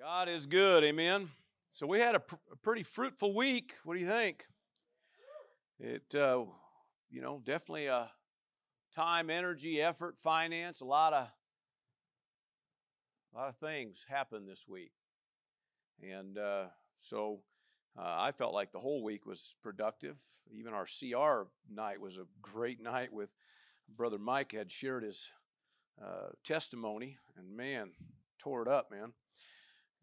God is good, amen. So we had a, pr- a pretty fruitful week. What do you think? It, uh, you know, definitely a time, energy, effort, finance, a lot of, a lot of things happened this week, and uh, so uh, I felt like the whole week was productive. Even our CR night was a great night with brother Mike had shared his uh, testimony, and man, tore it up, man.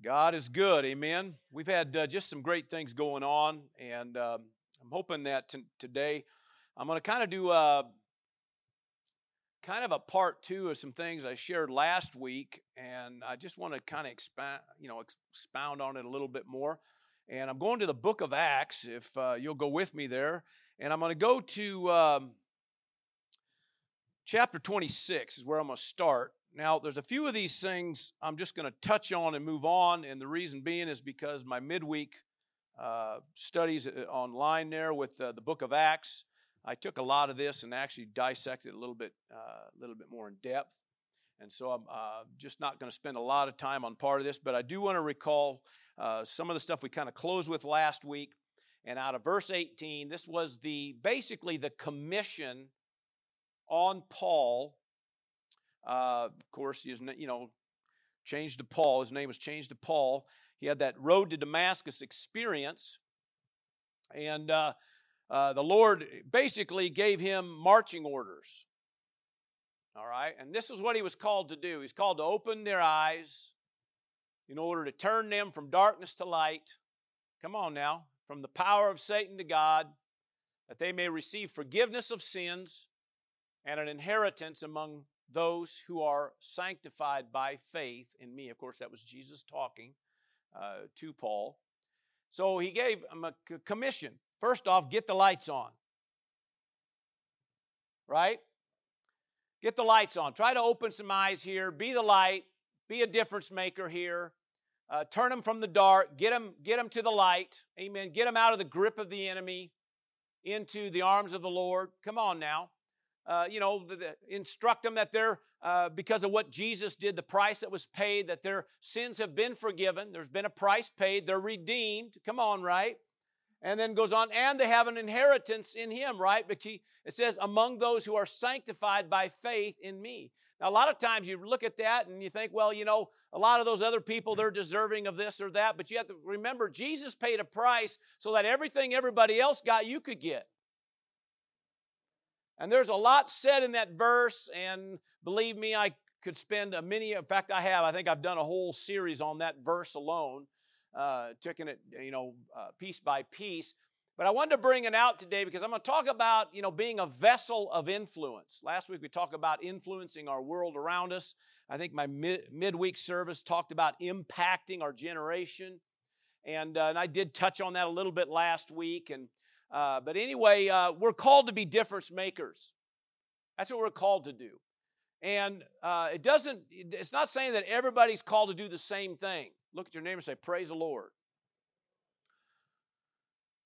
God is good, amen. We've had uh, just some great things going on, and um, I'm hoping that t- today I'm going to kind of do a kind of a part two of some things I shared last week, and I just want to kind of expand, you know, expound on it a little bit more. And I'm going to the book of Acts, if uh, you'll go with me there, and I'm going to go to um, chapter 26 is where I'm going to start. Now, there's a few of these things I'm just going to touch on and move on, and the reason being is because my midweek uh, studies uh, online there with uh, the book of Acts, I took a lot of this and actually dissected a little bit, uh, a little bit more in depth. And so I'm uh, just not going to spend a lot of time on part of this, but I do want to recall uh, some of the stuff we kind of closed with last week. And out of verse 18, this was the basically the commission on Paul uh, of course, he's you know changed to Paul. His name was changed to Paul. He had that road to Damascus experience, and uh, uh, the Lord basically gave him marching orders. All right, and this is what he was called to do. He's called to open their eyes in order to turn them from darkness to light. Come on now, from the power of Satan to God, that they may receive forgiveness of sins and an inheritance among those who are sanctified by faith in me. Of course, that was Jesus talking uh, to Paul. So he gave him a commission. First off, get the lights on. Right? Get the lights on. Try to open some eyes here. Be the light. Be a difference maker here. Uh, turn them from the dark. Get them, get them to the light. Amen. Get them out of the grip of the enemy into the arms of the Lord. Come on now uh, you know, the, the, instruct them that they're, uh, because of what Jesus did, the price that was paid, that their sins have been forgiven. There's been a price paid. They're redeemed. Come on, right? And then goes on, and they have an inheritance in Him, right? It says, among those who are sanctified by faith in me. Now, a lot of times you look at that and you think, well, you know, a lot of those other people, they're deserving of this or that. But you have to remember, Jesus paid a price so that everything everybody else got, you could get. And there's a lot said in that verse, and believe me, I could spend a many, in fact, I have, I think I've done a whole series on that verse alone, uh, taking it, you know, uh, piece by piece. But I wanted to bring it out today because I'm going to talk about, you know, being a vessel of influence. Last week we talked about influencing our world around us. I think my mid- midweek service talked about impacting our generation. And, uh, and I did touch on that a little bit last week. And uh, but anyway, uh, we're called to be difference makers. That's what we're called to do. And uh, it doesn't, it's not saying that everybody's called to do the same thing. Look at your neighbor and say, Praise the Lord.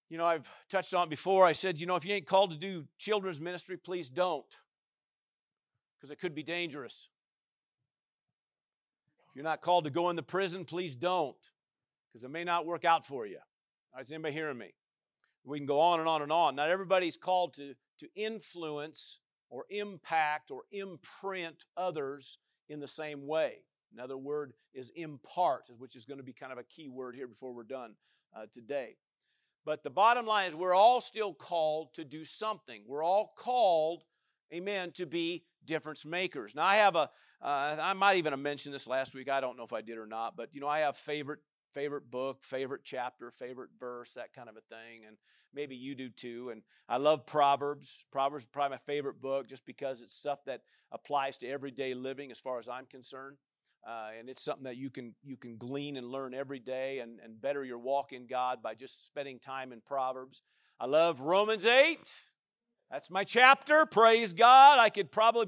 You know, I've touched on it before. I said, you know, if you ain't called to do children's ministry, please don't, because it could be dangerous. If you're not called to go in the prison, please don't, because it may not work out for you. Is anybody hearing me? We can go on and on and on. Not everybody's called to, to influence or impact or imprint others in the same way. Another word is impart, which is going to be kind of a key word here before we're done uh, today. But the bottom line is we're all still called to do something. We're all called, amen, to be difference makers. Now I have a, uh, I might even have mentioned this last week. I don't know if I did or not, but you know I have favorite favorite book, favorite chapter, favorite verse, that kind of a thing. And maybe you do too. And I love Proverbs. Proverbs is probably my favorite book just because it's stuff that applies to everyday living as far as I'm concerned. Uh, and it's something that you can you can glean and learn every day and, and better your walk in God by just spending time in Proverbs. I love Romans 8. That's my chapter. Praise God. I could probably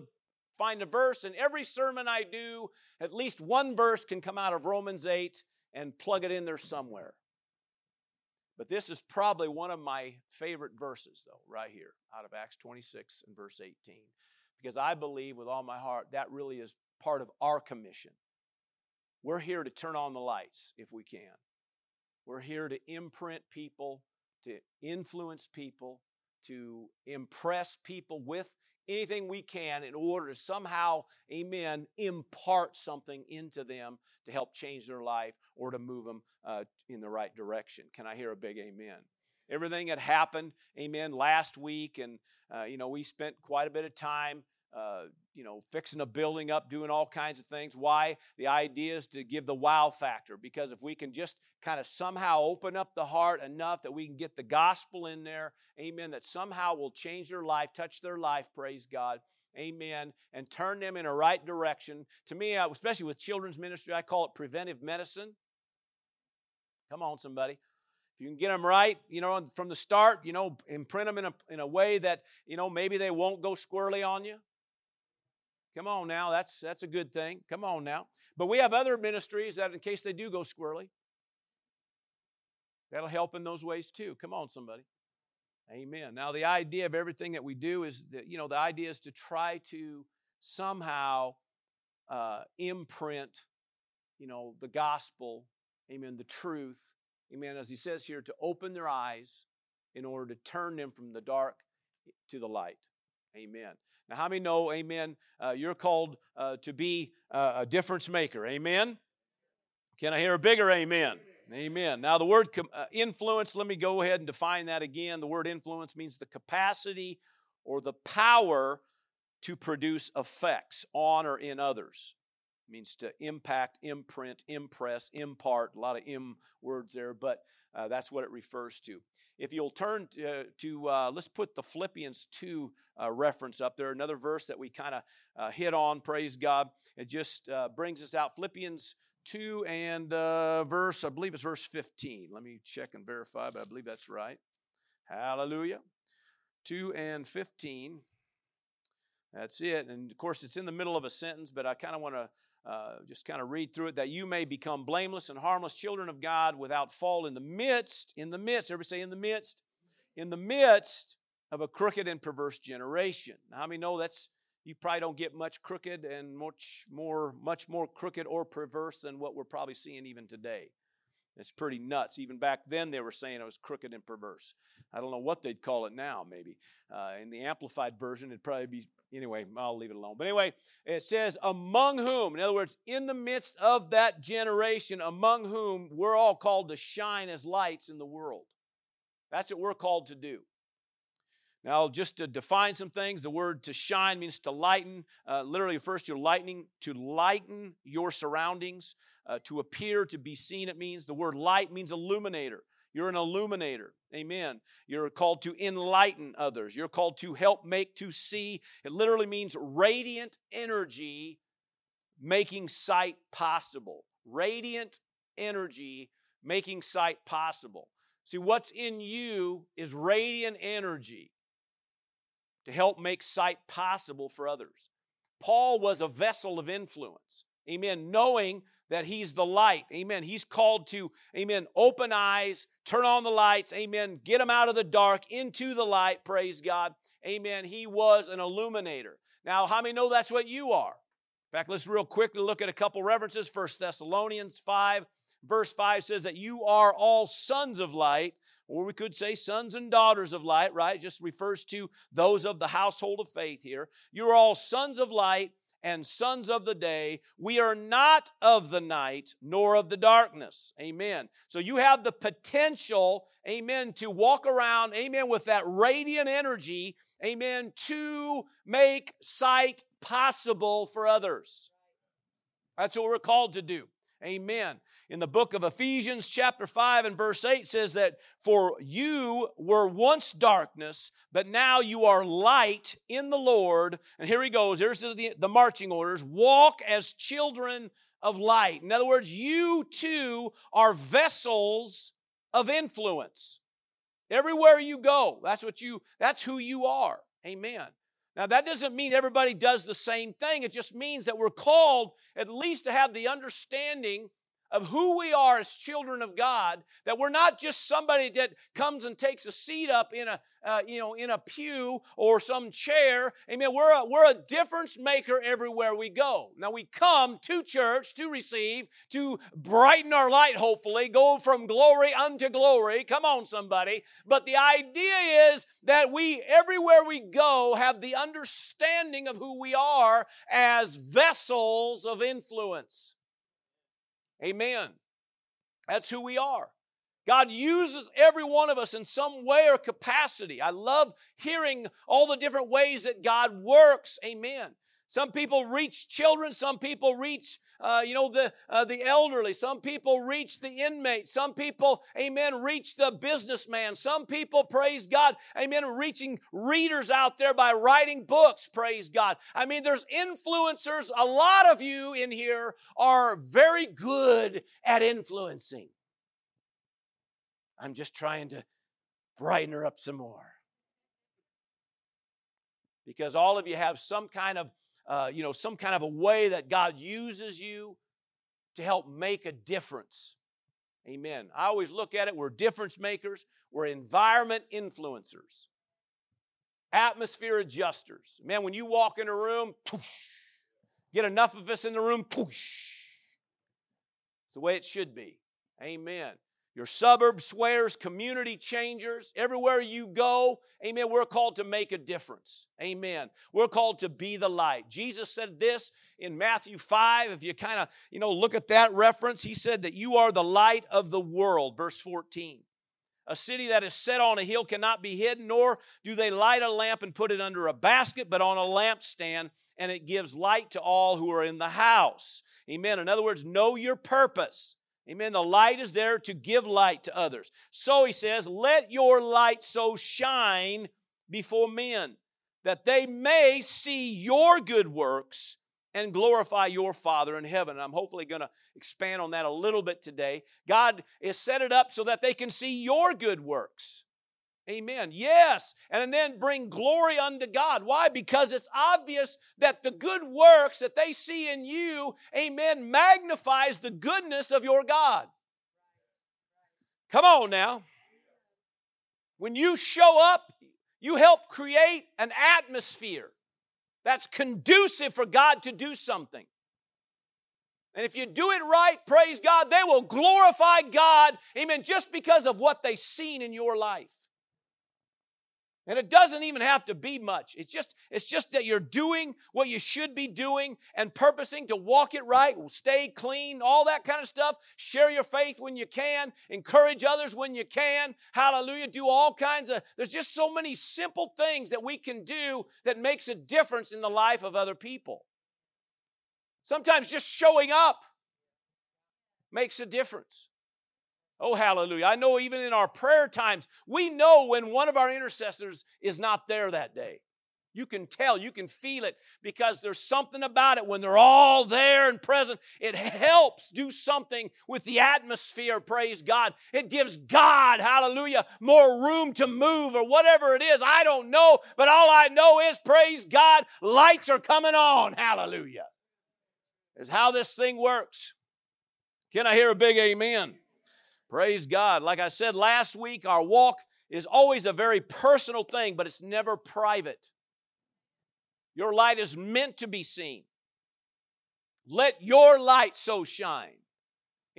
find a verse in every sermon I do. At least one verse can come out of Romans 8 and plug it in there somewhere. But this is probably one of my favorite verses, though, right here out of Acts 26 and verse 18. Because I believe with all my heart that really is part of our commission. we're here to turn on the lights if we can. We're here to imprint people, to influence people, to impress people with anything we can in order to somehow, amen, impart something into them to help change their life or to move them uh, in the right direction. Can I hear a big amen? Everything that happened, amen, last week, and, uh, you know, we spent quite a bit of time uh, you know, fixing a building up, doing all kinds of things. Why? The idea is to give the wow factor because if we can just kind of somehow open up the heart enough that we can get the gospel in there, amen, that somehow will change their life, touch their life, praise God, amen, and turn them in a right direction. To me, especially with children's ministry, I call it preventive medicine. Come on, somebody. If you can get them right, you know, from the start, you know, imprint them in a, in a way that, you know, maybe they won't go squirrely on you. Come on now, that's that's a good thing. Come on now. But we have other ministries that in case they do go squirrely, that'll help in those ways too. Come on, somebody. Amen. Now the idea of everything that we do is that, you know, the idea is to try to somehow uh, imprint, you know, the gospel, amen, the truth, amen, as he says here, to open their eyes in order to turn them from the dark to the light. Amen. Now, how many know, amen, uh, you're called uh, to be uh, a difference maker? Amen? Can I hear a bigger amen? Amen. Now, the word com- uh, influence, let me go ahead and define that again. The word influence means the capacity or the power to produce effects on or in others. Means to impact, imprint, impress, impart, a lot of M words there, but uh, that's what it refers to. If you'll turn to, to uh, let's put the Philippians 2 uh, reference up there, another verse that we kind of uh, hit on, praise God. It just uh, brings us out. Philippians 2 and uh, verse, I believe it's verse 15. Let me check and verify, but I believe that's right. Hallelujah. 2 and 15. That's it. And of course, it's in the middle of a sentence, but I kind of want to uh, just kind of read through it that you may become blameless and harmless children of God without fault in the midst, in the midst, everybody say in the midst, in the midst of a crooked and perverse generation. Now, how many know that's you probably don't get much crooked and much more, much more crooked or perverse than what we're probably seeing even today. It's pretty nuts. Even back then, they were saying it was crooked and perverse. I don't know what they'd call it now, maybe. Uh, in the amplified version, it'd probably be, anyway, I'll leave it alone. But anyway, it says, among whom, in other words, in the midst of that generation, among whom we're all called to shine as lights in the world. That's what we're called to do. Now, just to define some things, the word to shine means to lighten. Uh, literally refers to lightning, to lighten your surroundings. Uh, to appear, to be seen, it means. The word light means illuminator. You're an illuminator. Amen. You're called to enlighten others. You're called to help make to see. It literally means radiant energy making sight possible. Radiant energy making sight possible. See, what's in you is radiant energy to help make sight possible for others. Paul was a vessel of influence. Amen. Knowing that he's the light. Amen. He's called to, amen, open eyes, turn on the lights. Amen. Get them out of the dark into the light. Praise God. Amen. He was an illuminator. Now, how many know that's what you are? In fact, let's real quickly look at a couple references. First Thessalonians 5, verse 5 says that you are all sons of light or we could say sons and daughters of light, right? Just refers to those of the household of faith here. You're all sons of light and sons of the day. We are not of the night nor of the darkness. Amen. So you have the potential, amen, to walk around, amen, with that radiant energy, amen, to make sight possible for others. That's what we're called to do. Amen in the book of Ephesians, chapter 5 and verse 8 says that, For you were once darkness, but now you are light in the Lord. And here he goes, here's the, the marching orders walk as children of light. In other words, you too are vessels of influence. Everywhere you go, that's what you, that's who you are. Amen. Now, that doesn't mean everybody does the same thing. It just means that we're called at least to have the understanding of who we are as children of God, that we're not just somebody that comes and takes a seat up in a, uh, you know, in a pew or some chair. Amen. We're a, we're a difference maker everywhere we go. Now we come to church to receive, to brighten our light, hopefully, go from glory unto glory. Come on, somebody. But the idea is that we, everywhere we go, have the understanding of who we are as vessels of influence. Amen. That's who we are. God uses every one of us in some way or capacity. I love hearing all the different ways that God works. Amen. Some people reach children, some people reach uh, you know, the, uh, the elderly. Some people reach the inmate. Some people, amen, reach the businessman. Some people, praise God, amen, reaching readers out there by writing books, praise God. I mean, there's influencers. A lot of you in here are very good at influencing. I'm just trying to brighten her up some more. Because all of you have some kind of uh, you know, some kind of a way that God uses you to help make a difference. Amen. I always look at it, we're difference makers, we're environment influencers, atmosphere adjusters. Man, when you walk in a room, get enough of us in the room, it's the way it should be. Amen your suburb swears, community changers, everywhere you go, amen, we're called to make a difference. Amen. We're called to be the light. Jesus said this in Matthew 5. If you kind of, you know, look at that reference, he said that you are the light of the world, verse 14. A city that is set on a hill cannot be hidden, nor do they light a lamp and put it under a basket, but on a lampstand, and it gives light to all who are in the house. Amen. In other words, know your purpose. Amen. The light is there to give light to others. So he says, Let your light so shine before men that they may see your good works and glorify your Father in heaven. I'm hopefully going to expand on that a little bit today. God has set it up so that they can see your good works. Amen. Yes. And then bring glory unto God. Why? Because it's obvious that the good works that they see in you, amen, magnifies the goodness of your God. Come on now. When you show up, you help create an atmosphere that's conducive for God to do something. And if you do it right, praise God, they will glorify God, amen, just because of what they've seen in your life. And it doesn't even have to be much. It's just, it's just that you're doing what you should be doing and purposing to walk it right, stay clean, all that kind of stuff. Share your faith when you can, encourage others when you can. Hallelujah. Do all kinds of there's just so many simple things that we can do that makes a difference in the life of other people. Sometimes just showing up makes a difference. Oh, hallelujah. I know even in our prayer times, we know when one of our intercessors is not there that day. You can tell, you can feel it because there's something about it when they're all there and present. It helps do something with the atmosphere, praise God. It gives God, hallelujah, more room to move or whatever it is. I don't know, but all I know is, praise God, lights are coming on, hallelujah. Is how this thing works. Can I hear a big amen? Praise God. Like I said last week, our walk is always a very personal thing, but it's never private. Your light is meant to be seen. Let your light so shine.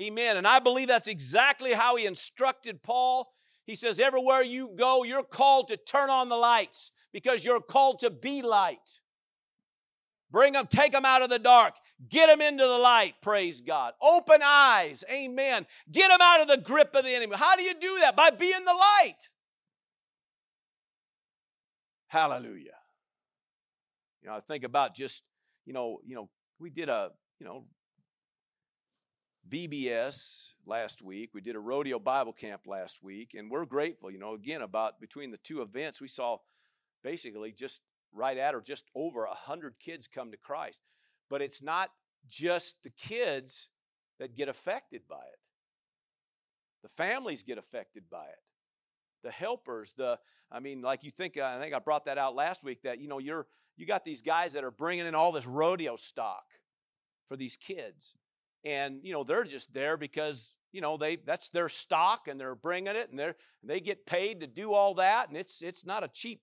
Amen. And I believe that's exactly how he instructed Paul. He says, Everywhere you go, you're called to turn on the lights because you're called to be light. Bring them, take them out of the dark. Get them into the light, praise God. Open eyes, amen. Get them out of the grip of the enemy. How do you do that? By being the light. Hallelujah. You know, I think about just, you know, you know, we did a, you know, VBS last week. We did a rodeo Bible camp last week, and we're grateful, you know, again, about between the two events, we saw basically just right at or just over a 100 kids come to Christ. But it's not just the kids that get affected by it, the families get affected by it. The helpers, the I mean, like you think, I think I brought that out last week. That you know, you're you got these guys that are bringing in all this rodeo stock for these kids, and you know they're just there because you know they that's their stock and they're bringing it and they're they get paid to do all that and it's it's not a cheap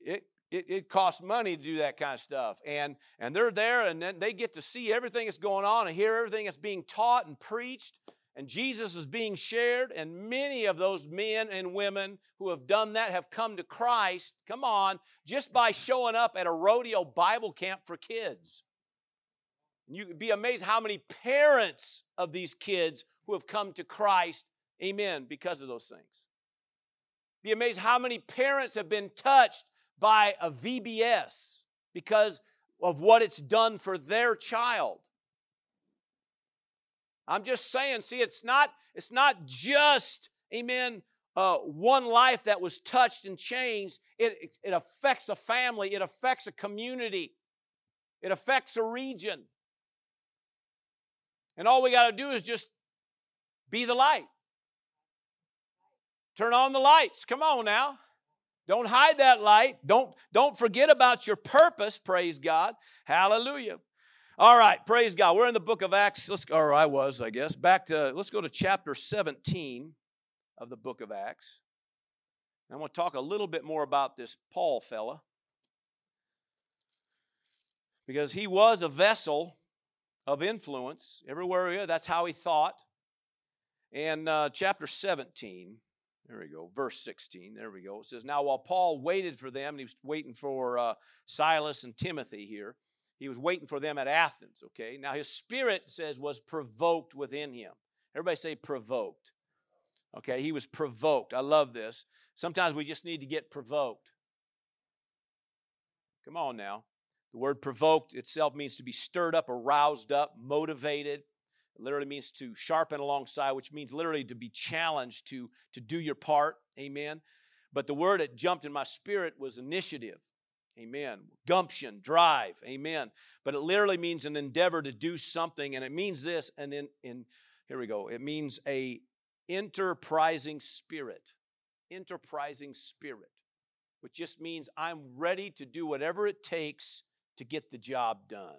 it, it it costs money to do that kind of stuff and and they're there and then they get to see everything that's going on and hear everything that's being taught and preached and Jesus is being shared, and many of those men and women who have done that have come to Christ, come on, just by showing up at a rodeo Bible camp for kids. You'd be amazed how many parents of these kids who have come to Christ, amen, because of those things. Be amazed how many parents have been touched by a VBS because of what it's done for their child. I'm just saying, see, it's not, it's not just, amen, uh, one life that was touched and changed. It, it affects a family, it affects a community, it affects a region. And all we got to do is just be the light. Turn on the lights. Come on now. Don't hide that light. Don't, don't forget about your purpose, praise God. Hallelujah. All right, praise God. We're in the book of Acts. Let's, or I was, I guess. Back to, let's go to chapter 17 of the book of Acts. I want to talk a little bit more about this Paul fella. Because he was a vessel of influence everywhere he That's how he thought. And uh, chapter 17, there we go, verse 16, there we go. It says, Now while Paul waited for them, and he was waiting for uh, Silas and Timothy here, he was waiting for them at Athens, okay? Now his spirit says was provoked within him. Everybody say provoked. Okay, he was provoked. I love this. Sometimes we just need to get provoked. Come on now. The word provoked itself means to be stirred up, aroused up, motivated. It literally means to sharpen alongside, which means literally to be challenged to, to do your part. Amen. But the word that jumped in my spirit was initiative. Amen. Gumption, drive. Amen. But it literally means an endeavor to do something, and it means this, and in, in here we go. It means a enterprising spirit. Enterprising spirit, which just means I'm ready to do whatever it takes to get the job done.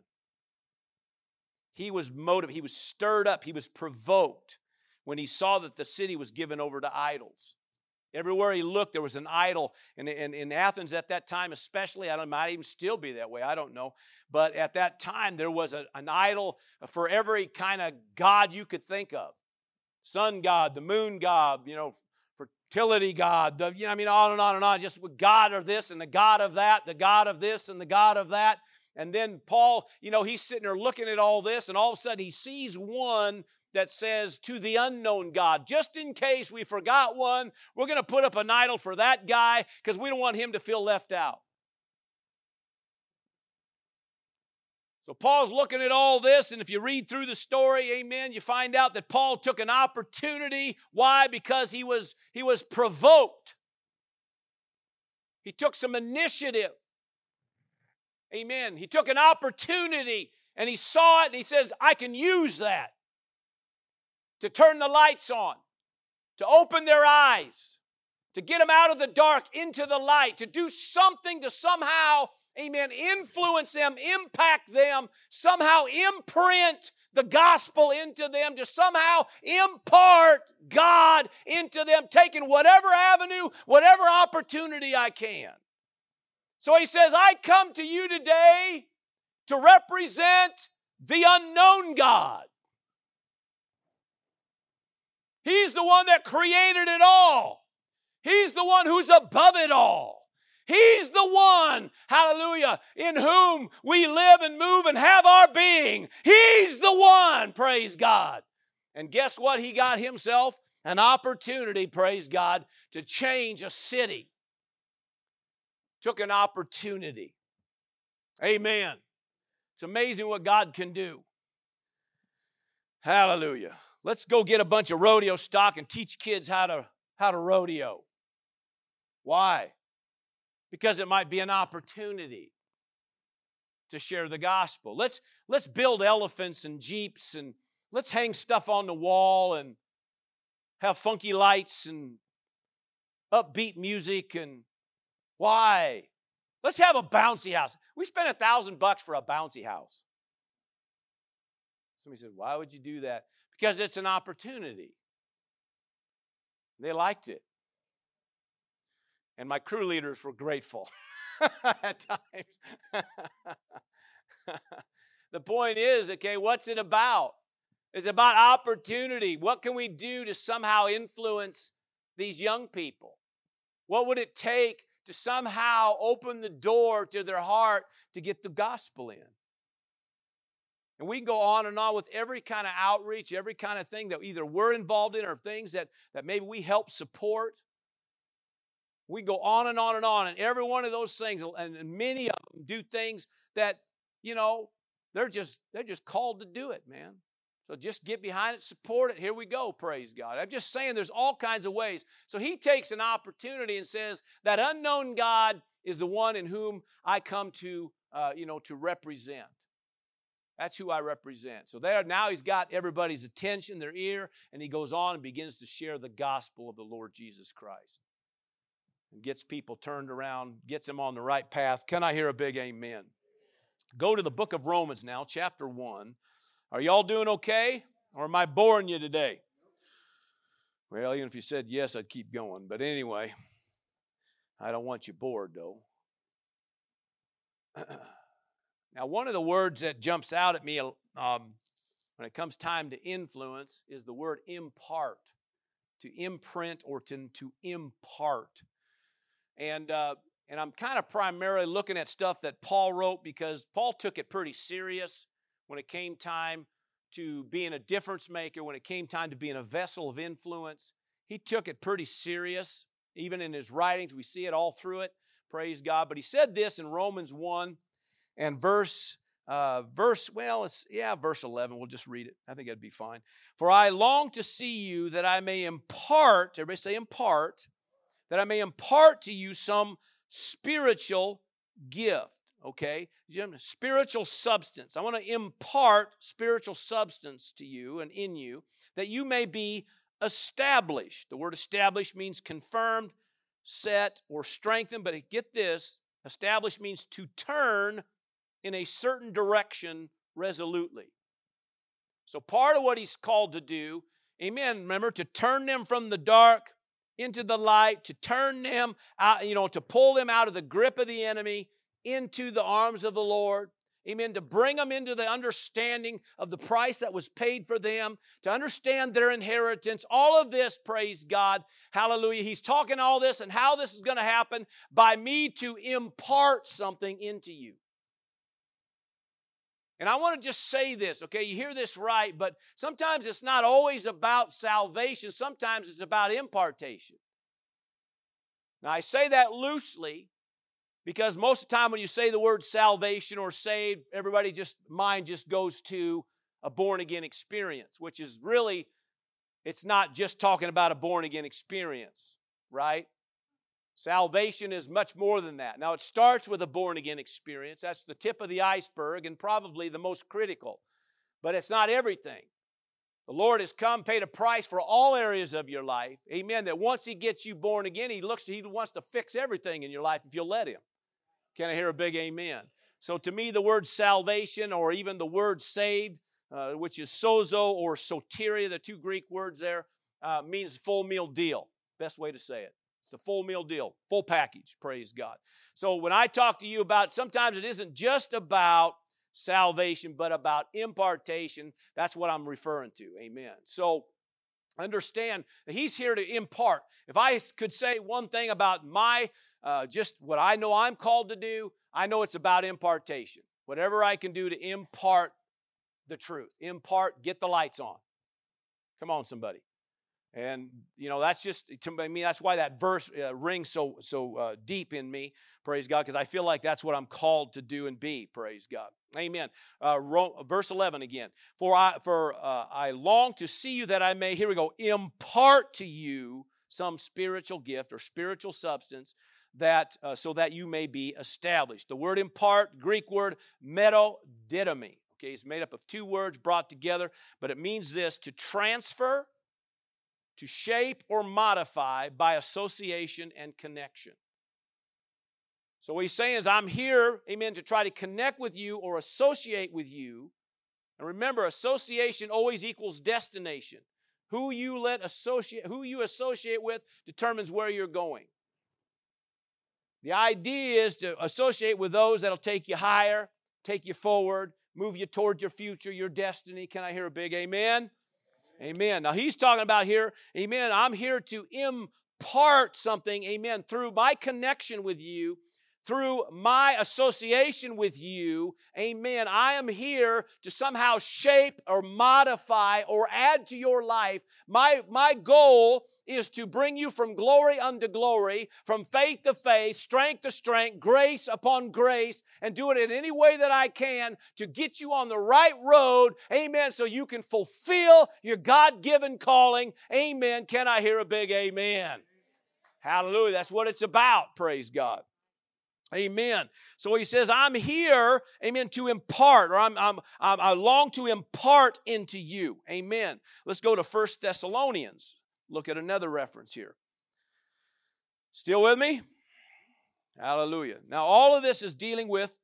He was motivated, he was stirred up, he was provoked when he saw that the city was given over to idols. Everywhere he looked, there was an idol. And in, Athens at that time, especially, I don't might even still be that way, I don't know. But at that time, there was a, an idol for every kind of god you could think of sun god, the moon god, you know, fertility god, the, you know, I mean, on and on and on, just God of this and the God of that, the God of this and the God of that. And then Paul, you know, he's sitting there looking at all this, and all of a sudden he sees one that says to the unknown God. Just in case we forgot one, we're going to put up an idol for that guy because we don't want him to feel left out. So Paul's looking at all this, and if you read through the story, amen, you find out that Paul took an opportunity. Why? Because he was he was provoked. He took some initiative. Amen. He took an opportunity and he saw it and he says, I can use that to turn the lights on, to open their eyes, to get them out of the dark into the light, to do something to somehow, amen, influence them, impact them, somehow imprint the gospel into them, to somehow impart God into them, taking whatever avenue, whatever opportunity I can. So he says, I come to you today to represent the unknown God. He's the one that created it all. He's the one who's above it all. He's the one, hallelujah, in whom we live and move and have our being. He's the one, praise God. And guess what? He got himself an opportunity, praise God, to change a city. Took an opportunity. Amen. It's amazing what God can do. Hallelujah. Let's go get a bunch of rodeo stock and teach kids how to, how to rodeo. Why? Because it might be an opportunity to share the gospel. Let's, let's build elephants and jeeps and let's hang stuff on the wall and have funky lights and upbeat music and why? Let's have a bouncy house. We spent a thousand bucks for a bouncy house. Somebody said, Why would you do that? Because it's an opportunity. They liked it. And my crew leaders were grateful at times. the point is, okay, what's it about? It's about opportunity. What can we do to somehow influence these young people? What would it take to somehow open the door to their heart to get the gospel in? And we can go on and on with every kind of outreach, every kind of thing that either we're involved in or things that, that maybe we help support. We go on and on and on, and every one of those things, and, and many of them do things that, you know, they're just they're just called to do it, man. So just get behind it, support it. Here we go, praise God. I'm just saying there's all kinds of ways. So he takes an opportunity and says, that unknown God is the one in whom I come to, uh, you know, to represent. That's who I represent. So there now he's got everybody's attention, their ear, and he goes on and begins to share the gospel of the Lord Jesus Christ. And gets people turned around, gets them on the right path. Can I hear a big amen? Go to the book of Romans now, chapter 1. Are y'all doing okay? Or am I boring you today? Well, even if you said yes, I'd keep going. But anyway, I don't want you bored though. now, one of the words that jumps out at me um, when it comes time to influence is the word impart, to imprint or to, to impart. And uh, and I'm kind of primarily looking at stuff that Paul wrote because Paul took it pretty serious when it came time to being a difference maker, when it came time to being a vessel of influence. He took it pretty serious. Even in his writings, we see it all through it. Praise God. But he said this in Romans 1 and verse uh, verse, well, it's, yeah, verse 11. We'll just read it. I think that'd be fine. For I long to see you that I may impart, everybody say impart, that I may impart to you some spiritual gift okay? Spiritual substance. I want to impart spiritual substance to you and in you that you may be established. The word established means confirmed, set, or strengthened, but get this established means to turn in a certain direction resolutely. So, part of what he's called to do, amen, remember, to turn them from the dark into the light, to turn them out, you know, to pull them out of the grip of the enemy into the arms of the Lord. Amen. To bring them into the understanding of the price that was paid for them, to understand their inheritance. All of this, praise God. Hallelujah. He's talking all this and how this is going to happen by me to impart something into you. And I want to just say this, okay? You hear this right, but sometimes it's not always about salvation, sometimes it's about impartation. Now, I say that loosely because most of the time when you say the word salvation or saved, everybody just mind just goes to a born again experience, which is really it's not just talking about a born again experience, right? Salvation is much more than that. Now, it starts with a born again experience. That's the tip of the iceberg and probably the most critical. But it's not everything. The Lord has come, paid a price for all areas of your life. Amen. That once He gets you born again, He looks, He wants to fix everything in your life if you'll let Him. Can I hear a big amen? So, to me, the word salvation or even the word saved, uh, which is sozo or soteria, the two Greek words there, uh, means full meal deal. Best way to say it. It's a full meal deal, full package, praise God. So, when I talk to you about, sometimes it isn't just about salvation, but about impartation. That's what I'm referring to. Amen. So, understand that He's here to impart. If I could say one thing about my uh, just what I know I'm called to do, I know it's about impartation. Whatever I can do to impart the truth, impart, get the lights on. Come on, somebody. And you know that's just to me. That's why that verse uh, rings so so uh, deep in me. Praise God, because I feel like that's what I'm called to do and be. Praise God. Amen. Uh, verse 11 again. For I for uh, I long to see you that I may. Here we go. Impart to you some spiritual gift or spiritual substance that uh, so that you may be established. The word impart, Greek word metadidomi. Okay, it's made up of two words brought together, but it means this to transfer, to shape or modify by association and connection. So what he's saying is, I'm here, amen, to try to connect with you or associate with you And remember, association always equals destination. Who you let associate, who you associate with determines where you're going. The idea is to associate with those that'll take you higher, take you forward, move you toward your future, your destiny. Can I hear a big amen? Amen. Now he's talking about here, amen. I'm here to impart something, amen, through my connection with you through my association with you, amen, I am here to somehow shape or modify or add to your life. My, my goal is to bring you from glory unto glory, from faith to faith, strength to strength, grace upon grace, and do it in any way that I can to get you on the right road, amen, so you can fulfill your God given calling. Amen. Can I hear a big amen? Hallelujah. That's what it's about, praise God. Amen. So he says, I'm here, amen, to impart, or I'm, I'm, I'm, i long to impart into you. Amen. Let's go to First Thessalonians. Look at another reference here. Still with me? Hallelujah. Now, all of this is dealing with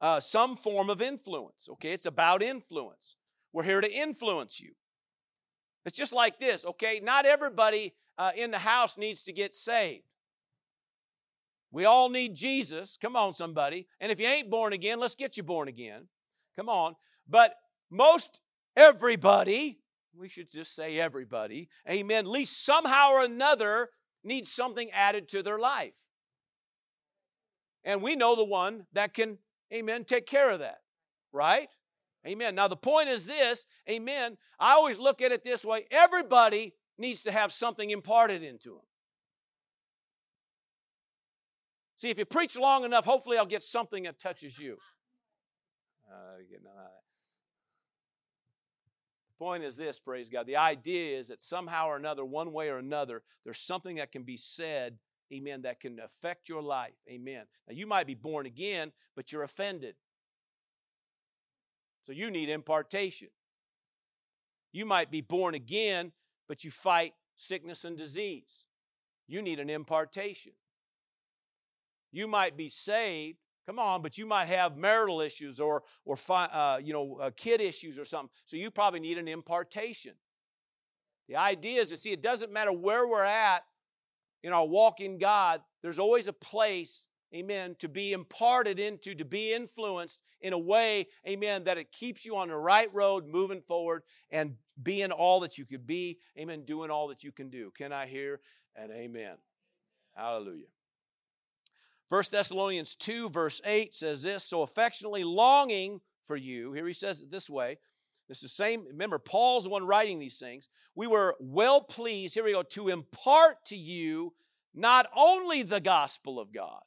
uh, some form of influence, okay? It's about influence. We're here to influence you. It's just like this, okay? Not everybody uh, in the house needs to get saved. We all need Jesus. Come on, somebody. And if you ain't born again, let's get you born again. Come on. But most everybody, we should just say everybody, amen, at least somehow or another needs something added to their life. And we know the one that can, amen, take care of that, right? Amen. Now, the point is this, amen. I always look at it this way everybody needs to have something imparted into them. See, if you preach long enough, hopefully I'll get something that touches you. Uh, you know, the point is this, praise God. The idea is that somehow or another, one way or another, there's something that can be said, amen, that can affect your life. Amen. Now, you might be born again, but you're offended. So you need impartation. You might be born again, but you fight sickness and disease. You need an impartation. You might be saved, come on, but you might have marital issues or, or uh, you know, uh, kid issues or something. So you probably need an impartation. The idea is to see it doesn't matter where we're at in our walk in God, there's always a place, amen, to be imparted into, to be influenced in a way, amen, that it keeps you on the right road moving forward and being all that you could be, amen, doing all that you can do. Can I hear an amen? Hallelujah. 1 Thessalonians 2, verse 8 says this So affectionately longing for you, here he says it this way. This is the same, remember, Paul's the one writing these things. We were well pleased, here we go, to impart to you not only the gospel of God.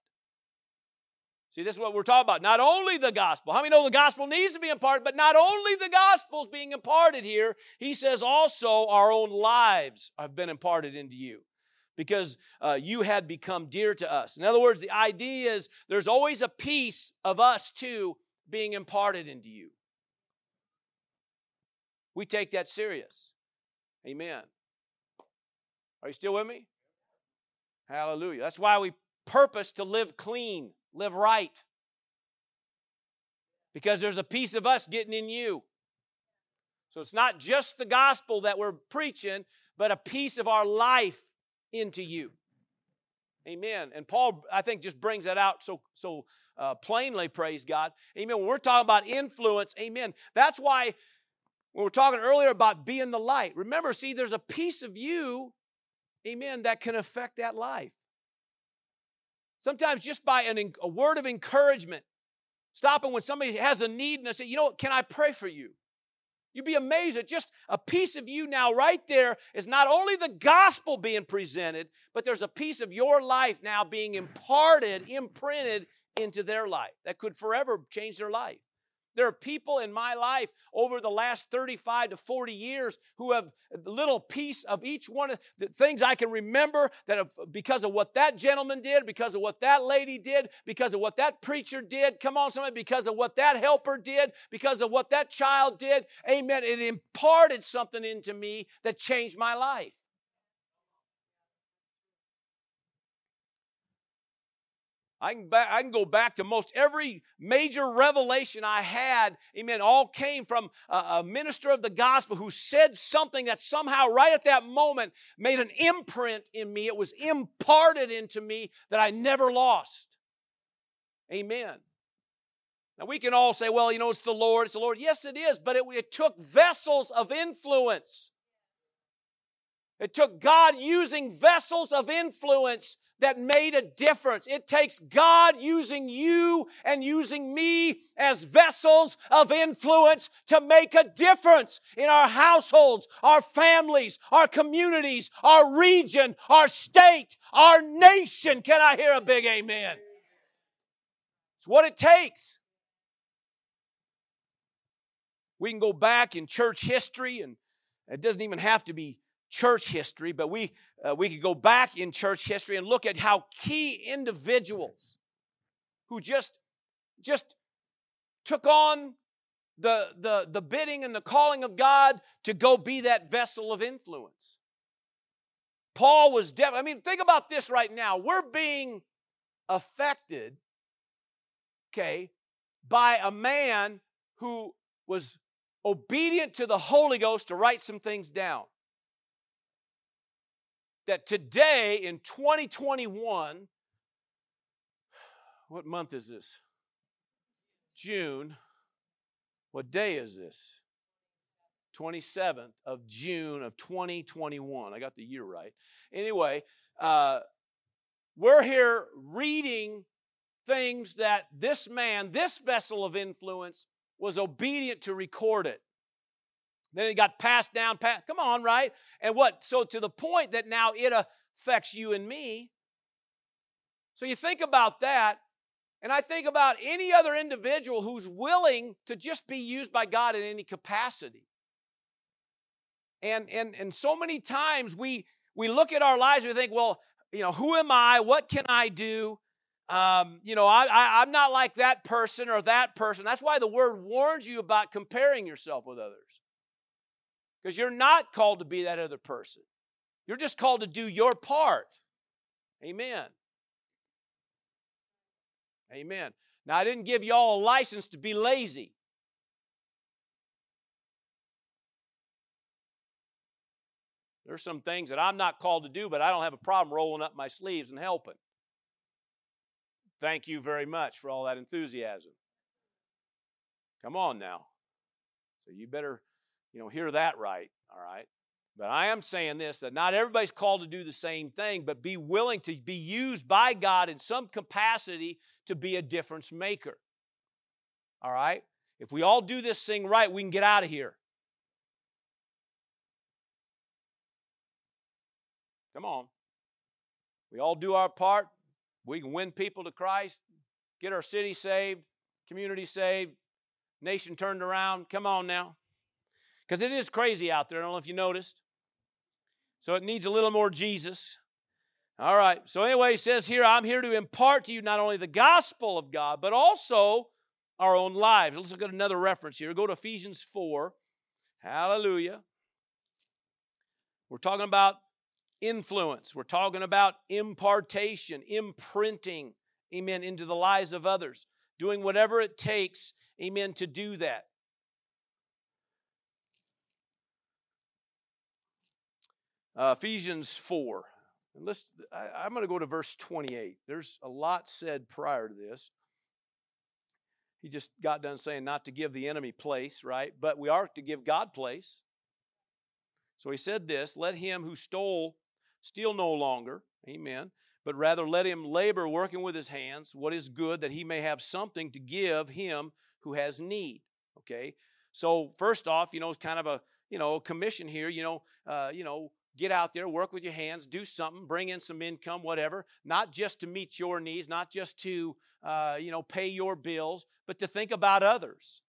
See, this is what we're talking about. Not only the gospel. How many know the gospel needs to be imparted, but not only the gospel is being imparted here, he says also our own lives have been imparted into you because uh, you had become dear to us. In other words, the idea is there's always a piece of us too being imparted into you. We take that serious. Amen. Are you still with me? Hallelujah. That's why we purpose to live clean, live right. Because there's a piece of us getting in you. So it's not just the gospel that we're preaching, but a piece of our life into you. Amen. And Paul, I think, just brings that out so so uh, plainly. Praise God. Amen. When we're talking about influence, Amen. That's why when we're talking earlier about being the light. Remember, see, there's a piece of you, Amen, that can affect that life. Sometimes just by an, a word of encouragement, stopping when somebody has a need and I say, you know what, can I pray for you? You'd be amazed at just a piece of you now, right there, is not only the gospel being presented, but there's a piece of your life now being imparted, imprinted into their life that could forever change their life. There are people in my life over the last 35 to 40 years who have a little piece of each one of the things I can remember that have, because of what that gentleman did, because of what that lady did, because of what that preacher did. Come on, somebody, because of what that helper did, because of what that child did. Amen. It imparted something into me that changed my life. I can, back, I can go back to most every major revelation I had, amen, all came from a, a, minister of the gospel who said something that somehow, right at that moment, made an imprint in me. It was imparted into me that I never lost. Amen. Now, we can all say, well, you know, it's the Lord, it's the Lord. Yes, it is, but it, it took vessels of influence. It took God using vessels of influence that made a difference. It takes God using you and using me as vessels of influence to make a difference in our households, our families, our communities, our region, our state, our nation. Can I hear a big amen? It's what it takes. We can go back in church history, and it doesn't even have to be church history, but we, uh, we could go back in church history and look at how key individuals who just, just took on the, the, the bidding and the calling of God to go be that vessel of influence. Paul was definitely, I mean, think about this right now. We're being affected, okay, by a man who was obedient to the Holy Ghost to write some things down that today in 2021, what month is this? June. What day is this? 27th of June of 2021. I got the year right. Anyway, uh, we're here reading things that this man, this vessel of influence, was obedient to record it. Then it got passed down, passed, come on, right? And what? So to the point that now it affects you and me. So you think about that, and I think about any other individual who's willing to just be used by God in any capacity. And and and so many times we we look at our lives we think, well, you know, who am I? What can I do? Um, you know, I, I, I'm not like that person or that person. That's why the word warns you about comparing yourself with others. Because you're not called to be that other person. You're just called to do your part. Amen. Amen. Now, I didn't give y'all a license to be lazy. There's some things that I'm not called to do, but I don't have a problem rolling up my sleeves and helping. Thank you very much for all that enthusiasm. Come on now. So you better you know, hear that right, all right? But I am saying this that not everybody's called to do the same thing, but be willing to be used by God in some capacity to be a difference maker. All right? If we all do this thing right, we can get out of here. Come on. We all do our part. We can win people to Christ, get our city saved, community saved, nation turned around. Come on now. Because it is crazy out there. I don't know if you noticed. So it needs a little more Jesus. All right. So, anyway, he says here, I'm here to impart to you not only the gospel of God, but also our own lives. Let's look at another reference here. Go to Ephesians 4. Hallelujah. We're talking about influence, we're talking about impartation, imprinting, amen, into the lives of others, doing whatever it takes, amen, to do that. Uh, Ephesians 4. And let's, I, I'm going to go to verse 28. There's a lot said prior to this. He just got done saying not to give the enemy place, right? But we are to give God place. So he said this Let him who stole steal no longer, amen, but rather let him labor working with his hands what is good, that he may have something to give him who has need. Okay? So, first off, you know, it's kind of a you know commission here you know uh, you know get out there, work with your hands, do something, bring in some income, whatever, not just to meet your needs, not just to, uh, you know, pay your bills, but to think about others.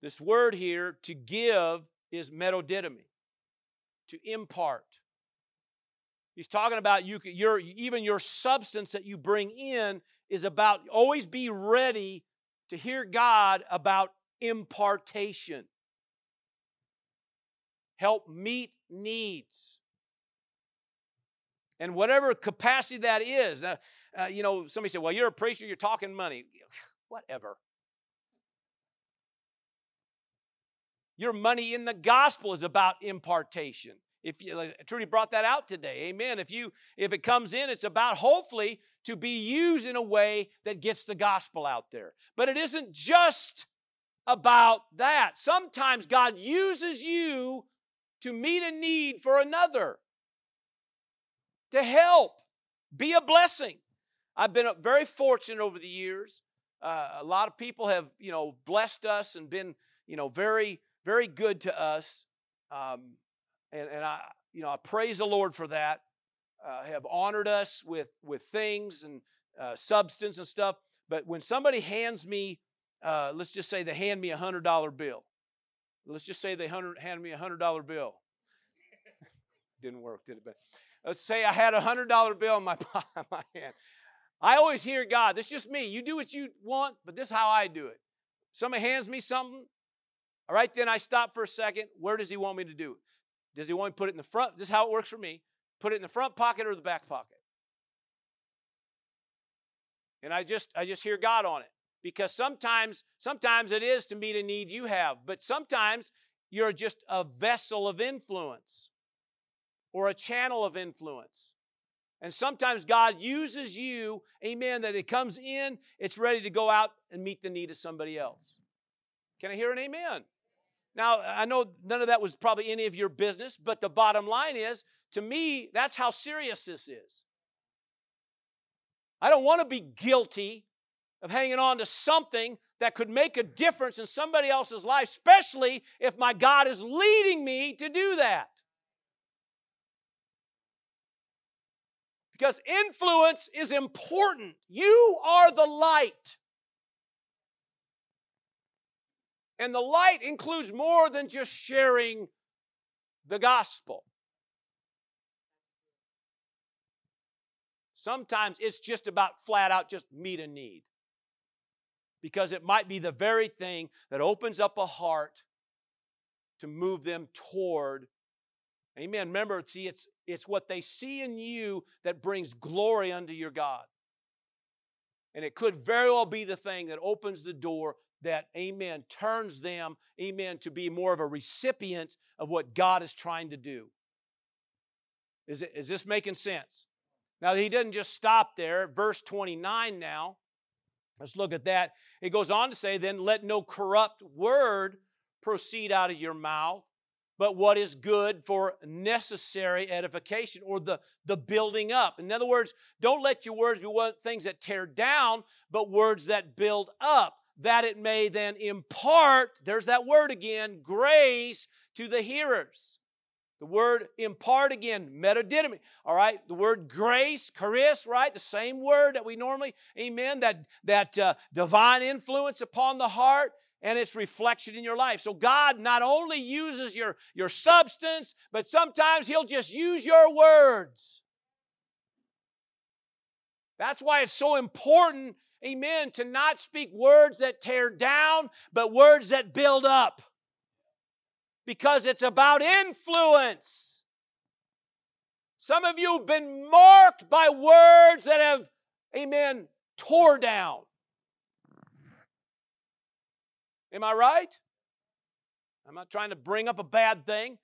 This word here, to give, is metadidomi, to impart. He's talking about you, your, even your substance that you bring in is about always be ready to hear God about impartation help meet needs. And whatever capacity that is. Now, uh, you know, somebody said, well, you're a preacher, you're talking money. Whatever. Your money in the gospel is about impartation. If you like, Trudy brought that out today, amen. If you if it comes in, it's about hopefully to be used in a way that gets the gospel out there. But it isn't just about that. Sometimes God uses you to meet a need for another, to help, be a blessing. I've been very fortunate over the years. Uh, a lot of people have, you know, blessed us and been, you know, very, very good to us. Um, and, and I, you know, I praise the Lord for that. Uh, have honored us with with things and uh, substance and stuff. But when somebody hands me, uh, let's just say they hand me a hundred dollar bill. Let's just say they hundred, hand me a hundred dollar bill. Didn't work, did it? But let's say I had a hundred dollar bill in my my hand. I always hear God. This is just me. You do what you want, but this is how I do it. Somebody hands me something. All right, then I stop for a second. Where does He want me to do it? Does he want me to put it in the front? This is how it works for me. Put it in the front pocket or the back pocket. And I just I just hear God on it. Because sometimes, sometimes it is to meet a need you have, but sometimes you're just a vessel of influence or a channel of influence. And sometimes God uses you, amen, that it comes in, it's ready to go out and meet the need of somebody else. Can I hear an amen? Now, I know none of that was probably any of your business, but the bottom line is to me, that's how serious this is. I don't want to be guilty of hanging on to something that could make a difference in somebody else's life, especially if my God is leading me to do that. Because influence is important. You are the light. And the light includes more than just sharing the gospel. Sometimes it's just about flat out just meet a need. Because it might be the very thing that opens up a heart to move them toward Amen. Remember, see, it's it's what they see in you that brings glory unto your God. And it could very well be the thing that opens the door that, amen, turns them, amen, to be more of a recipient of what God is trying to do. Is, it, is this making sense? Now, he doesn't just stop there. Verse 29 now. Let's look at that. It goes on to say, then let no corrupt word proceed out of your mouth, but what is good for necessary edification or the, the building up. In other words, don't let your words be things that tear down, but words that build up that it may then impart, there's that word again, grace to the hearers. The word impart again, metadidomi. All right, the word grace, charis, right? The same word that we normally, amen, that, that uh, divine influence upon the heart and its reflection in your life. So God not only uses your, your substance, but sometimes He'll just use your words. That's why it's so important amen, to not speak words that tear down, but words that build up. Because it's about influence. Some of you have been marked by words that have, amen, tore down. Am I right? I'm not trying to bring up a bad thing.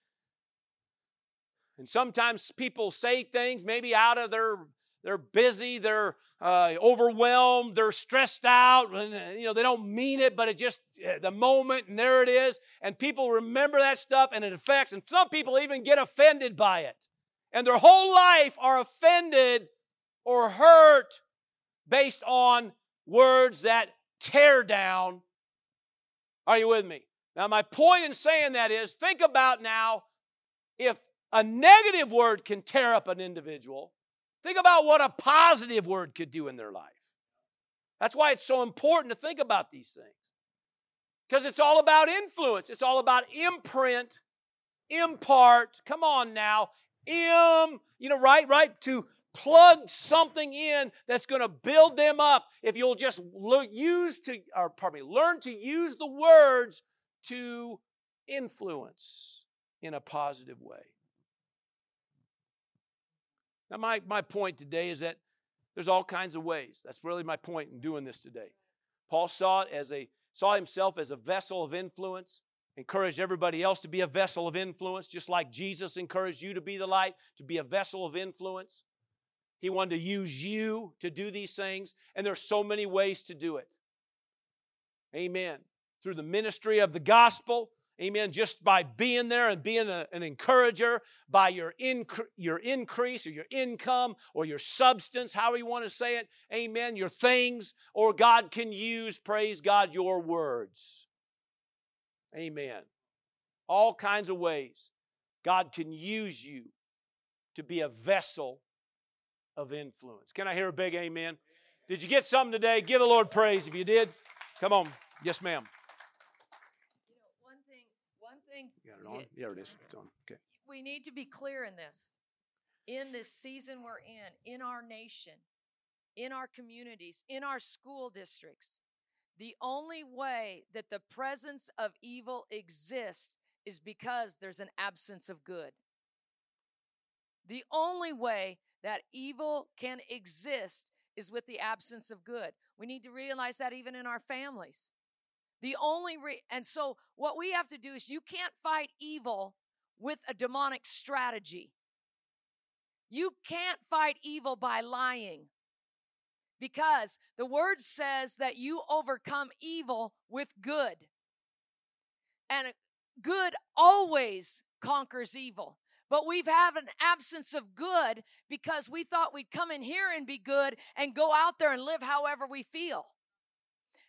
And sometimes people say things maybe out of their they're busy, they're uh, overwhelmed, they're stressed out, and uh, you know they don't mean it, but it just uh, the moment, and there it is, and people remember that stuff, and it affects, and some people even get offended by it, and their whole life are offended or hurt based on words that tear down. Are you with me? Now, my point in saying that is think about now if a negative word can tear up an individual Think about what a positive word could do in their life. That's why it's so important to think about these things. Because it's all about influence, it's all about imprint, impart. Come on now. Im, you know, right, right? To plug something in that's going to build them up. If you'll just use to, or pardon me, learn to use the words to influence in a positive way. Now, my, my point today is that there's all kinds of ways. That's really my point in doing this today. Paul saw it as a saw himself as a vessel of influence, encouraged everybody else to be a vessel of influence, just like Jesus encouraged you to be the light, to be a vessel of influence. He wanted to use you to do these things, and there's so many ways to do it. Amen. Through the ministry of the gospel, Amen. Just by being there and being a, an encourager, by your, inc- your increase or your income or your substance, however you want to say it. Amen. Your things, or God can use, praise God, your words. Amen. All kinds of ways God can use you to be a vessel of influence. Can I hear a big amen? Did you get something today? Give the Lord praise if you did. Come on. Yes, ma'am. Thing. Got it on? Yeah, it is. It's on. Okay. We need to be clear in this. In this season we're in, in our nation, in our communities, in our school districts, the only way that the presence of evil exists is because there's an absence of good. The only way that evil can exist is with the absence of good. We need to realize that even in our families. The only re- and so what we have to do is you can't fight evil with a demonic strategy. You can't fight evil by lying. Because the word says that you overcome evil with good. And good always conquers evil. But we've had an absence of good because we thought we'd come in here and be good and go out there and live however we feel.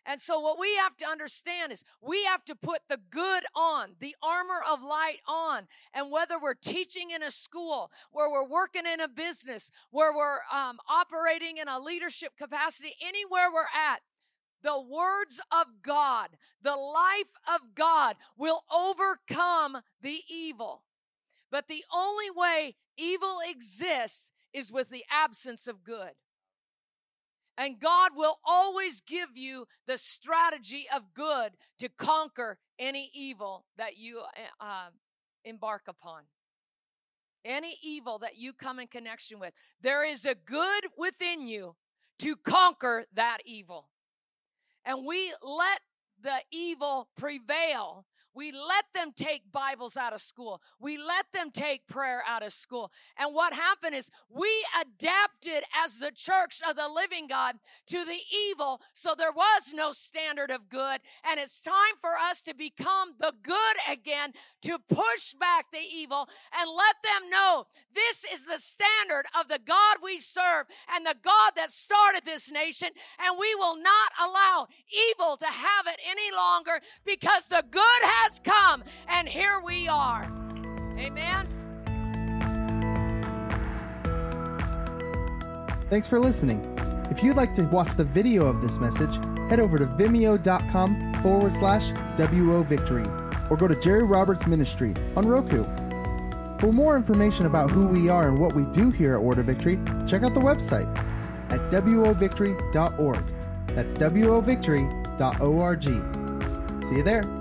And so, what we have to understand is we have to put the good on, the armor of light on. And whether we're teaching in a school, where we're working in a business, where we're um, operating in a leadership capacity, anywhere we're at, the words of God, the life of God will overcome the evil. But the only way evil exists is with the absence of good. And God will always give you the strategy of good to conquer any evil that you uh, embark upon. Any evil that you come in connection with. There is a good within you to conquer that evil. And we let the evil prevail we let them take Bibles out of school. We let them take prayer out of school. And what happened is we adapted as the church of the living God to the evil, so there was no standard of good. And it's time for us to become the good again, to push back the evil and let them know this is the standard of the God we serve and the God that started this nation. And we will not allow evil to have it any longer because the good has has come, and here we are. Amen. Thanks for listening. If you'd like to watch the video of this message, head over to vimeo.com forward slash WO Victory or go to Jerry Roberts Ministry on Roku. For more information about who we are and what we do here at Word of Victory, check out the website at wovictory.org. That's wovictory.org. See you there.